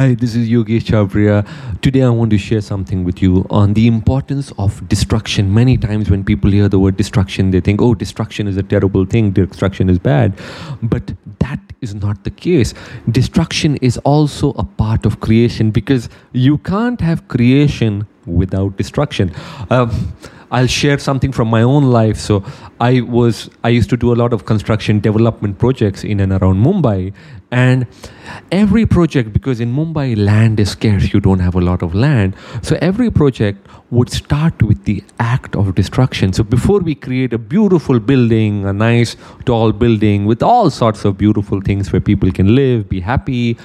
Hi, this is Yogesh Chabria. Today I want to share something with you on the importance of destruction. Many times when people hear the word destruction, they think, oh, destruction is a terrible thing, destruction is bad. But that is not the case. Destruction is also a part of creation because you can't have creation without destruction. Um, I'll share something from my own life. So I was I used to do a lot of construction development projects in and around Mumbai, and every project because in Mumbai land is scarce, you don't have a lot of land. So every project would start with the act of destruction. So before we create a beautiful building, a nice tall building with all sorts of beautiful things where people can live, be happy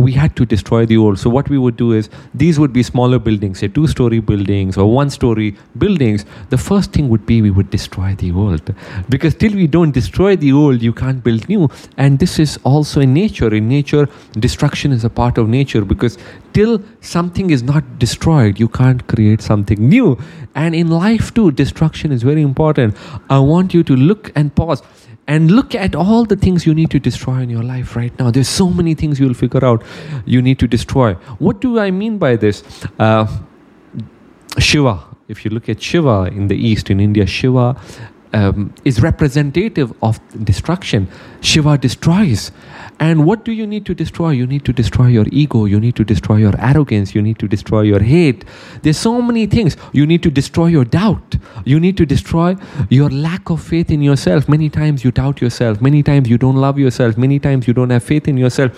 we had to destroy the old. So what we would do is these would be smaller buildings, say two story buildings or one story buildings. The first thing would be we would destroy the old. Because till we don't destroy the old, you can't build new. And this is also in nature. In nature, destruction is a part of nature because till something is not destroyed, you can't create something new. And in life too, destruction is very important. I want you to look and pause and look at all the things you need to destroy in your life right now. There's so many things you'll figure out you need to destroy. What do I mean by this? Uh, Shiva. If you look at Shiva in the East, in India, Shiva um, is representative of destruction. Shiva destroys. And what do you need to destroy? You need to destroy your ego. You need to destroy your arrogance. You need to destroy your hate. There's so many things. You need to destroy your doubt. You need to destroy your lack of faith in yourself. Many times you doubt yourself. Many times you don't love yourself. Many times you don't have faith in yourself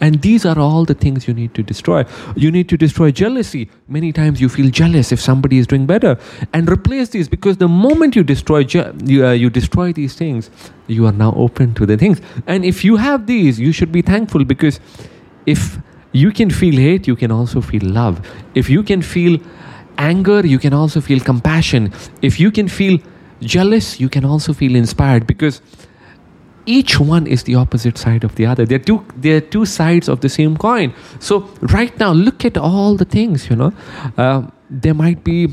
and these are all the things you need to destroy. You need to destroy jealousy. Many times you feel jealous if somebody is doing better, and replace these because the moment you destroy je- you, uh, you destroy these things, you are now open to the things. And if you have these, you should be thankful because if you can feel hate, you can also feel love. If you can feel anger, you can also feel compassion. If you can feel jealous, you can also feel inspired because each one is the opposite side of the other. They're two they're two sides of the same coin. So right now look at all the things you know. Uh, there might be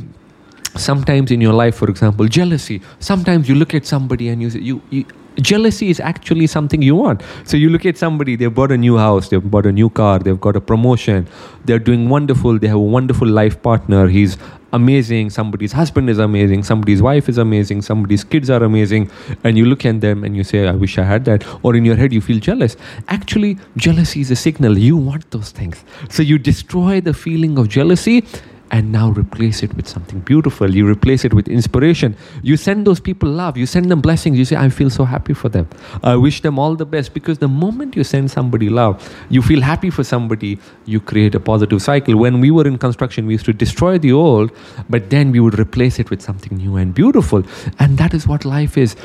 sometimes in your life for example jealousy. Sometimes you look at somebody and you you, you jealousy is actually something you want. So you look at somebody, they've bought a new house, they've bought a new car, they've got a promotion, they're doing wonderful, they have a wonderful life partner, he's amazing, somebody's husband is amazing, somebody's wife is amazing, somebody's kids are amazing, and you look at them and you say, I wish I had that. Or in your head, you feel jealous. Actually, jealousy is a signal. You want those things. So you destroy the feeling of jealousy and now replace it with something beautiful. You replace it with inspiration. You send those people love. You send them blessings. You say, I feel so happy for them. I wish them all the best because the moment you send somebody love, you feel happy for somebody, you create a positive cycle. When we were in construction, we used to destroy the old, but then we would replace it with something new and beautiful. And that is what life is.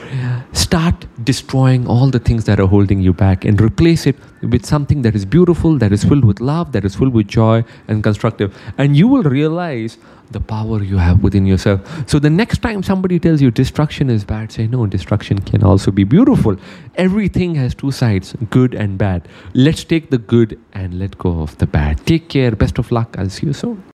Start destroying all the things that are holding you back and replace it with something that is beautiful, that is filled with love, that is filled with joy and constructive. And you will realize the power you have within yourself. So the next time somebody tells you destruction is bad, say no, destruction can also be beautiful. Everything has two sides, good and bad. Let's take the good and let go of the bad. Take care. Best of luck. I'll see you soon.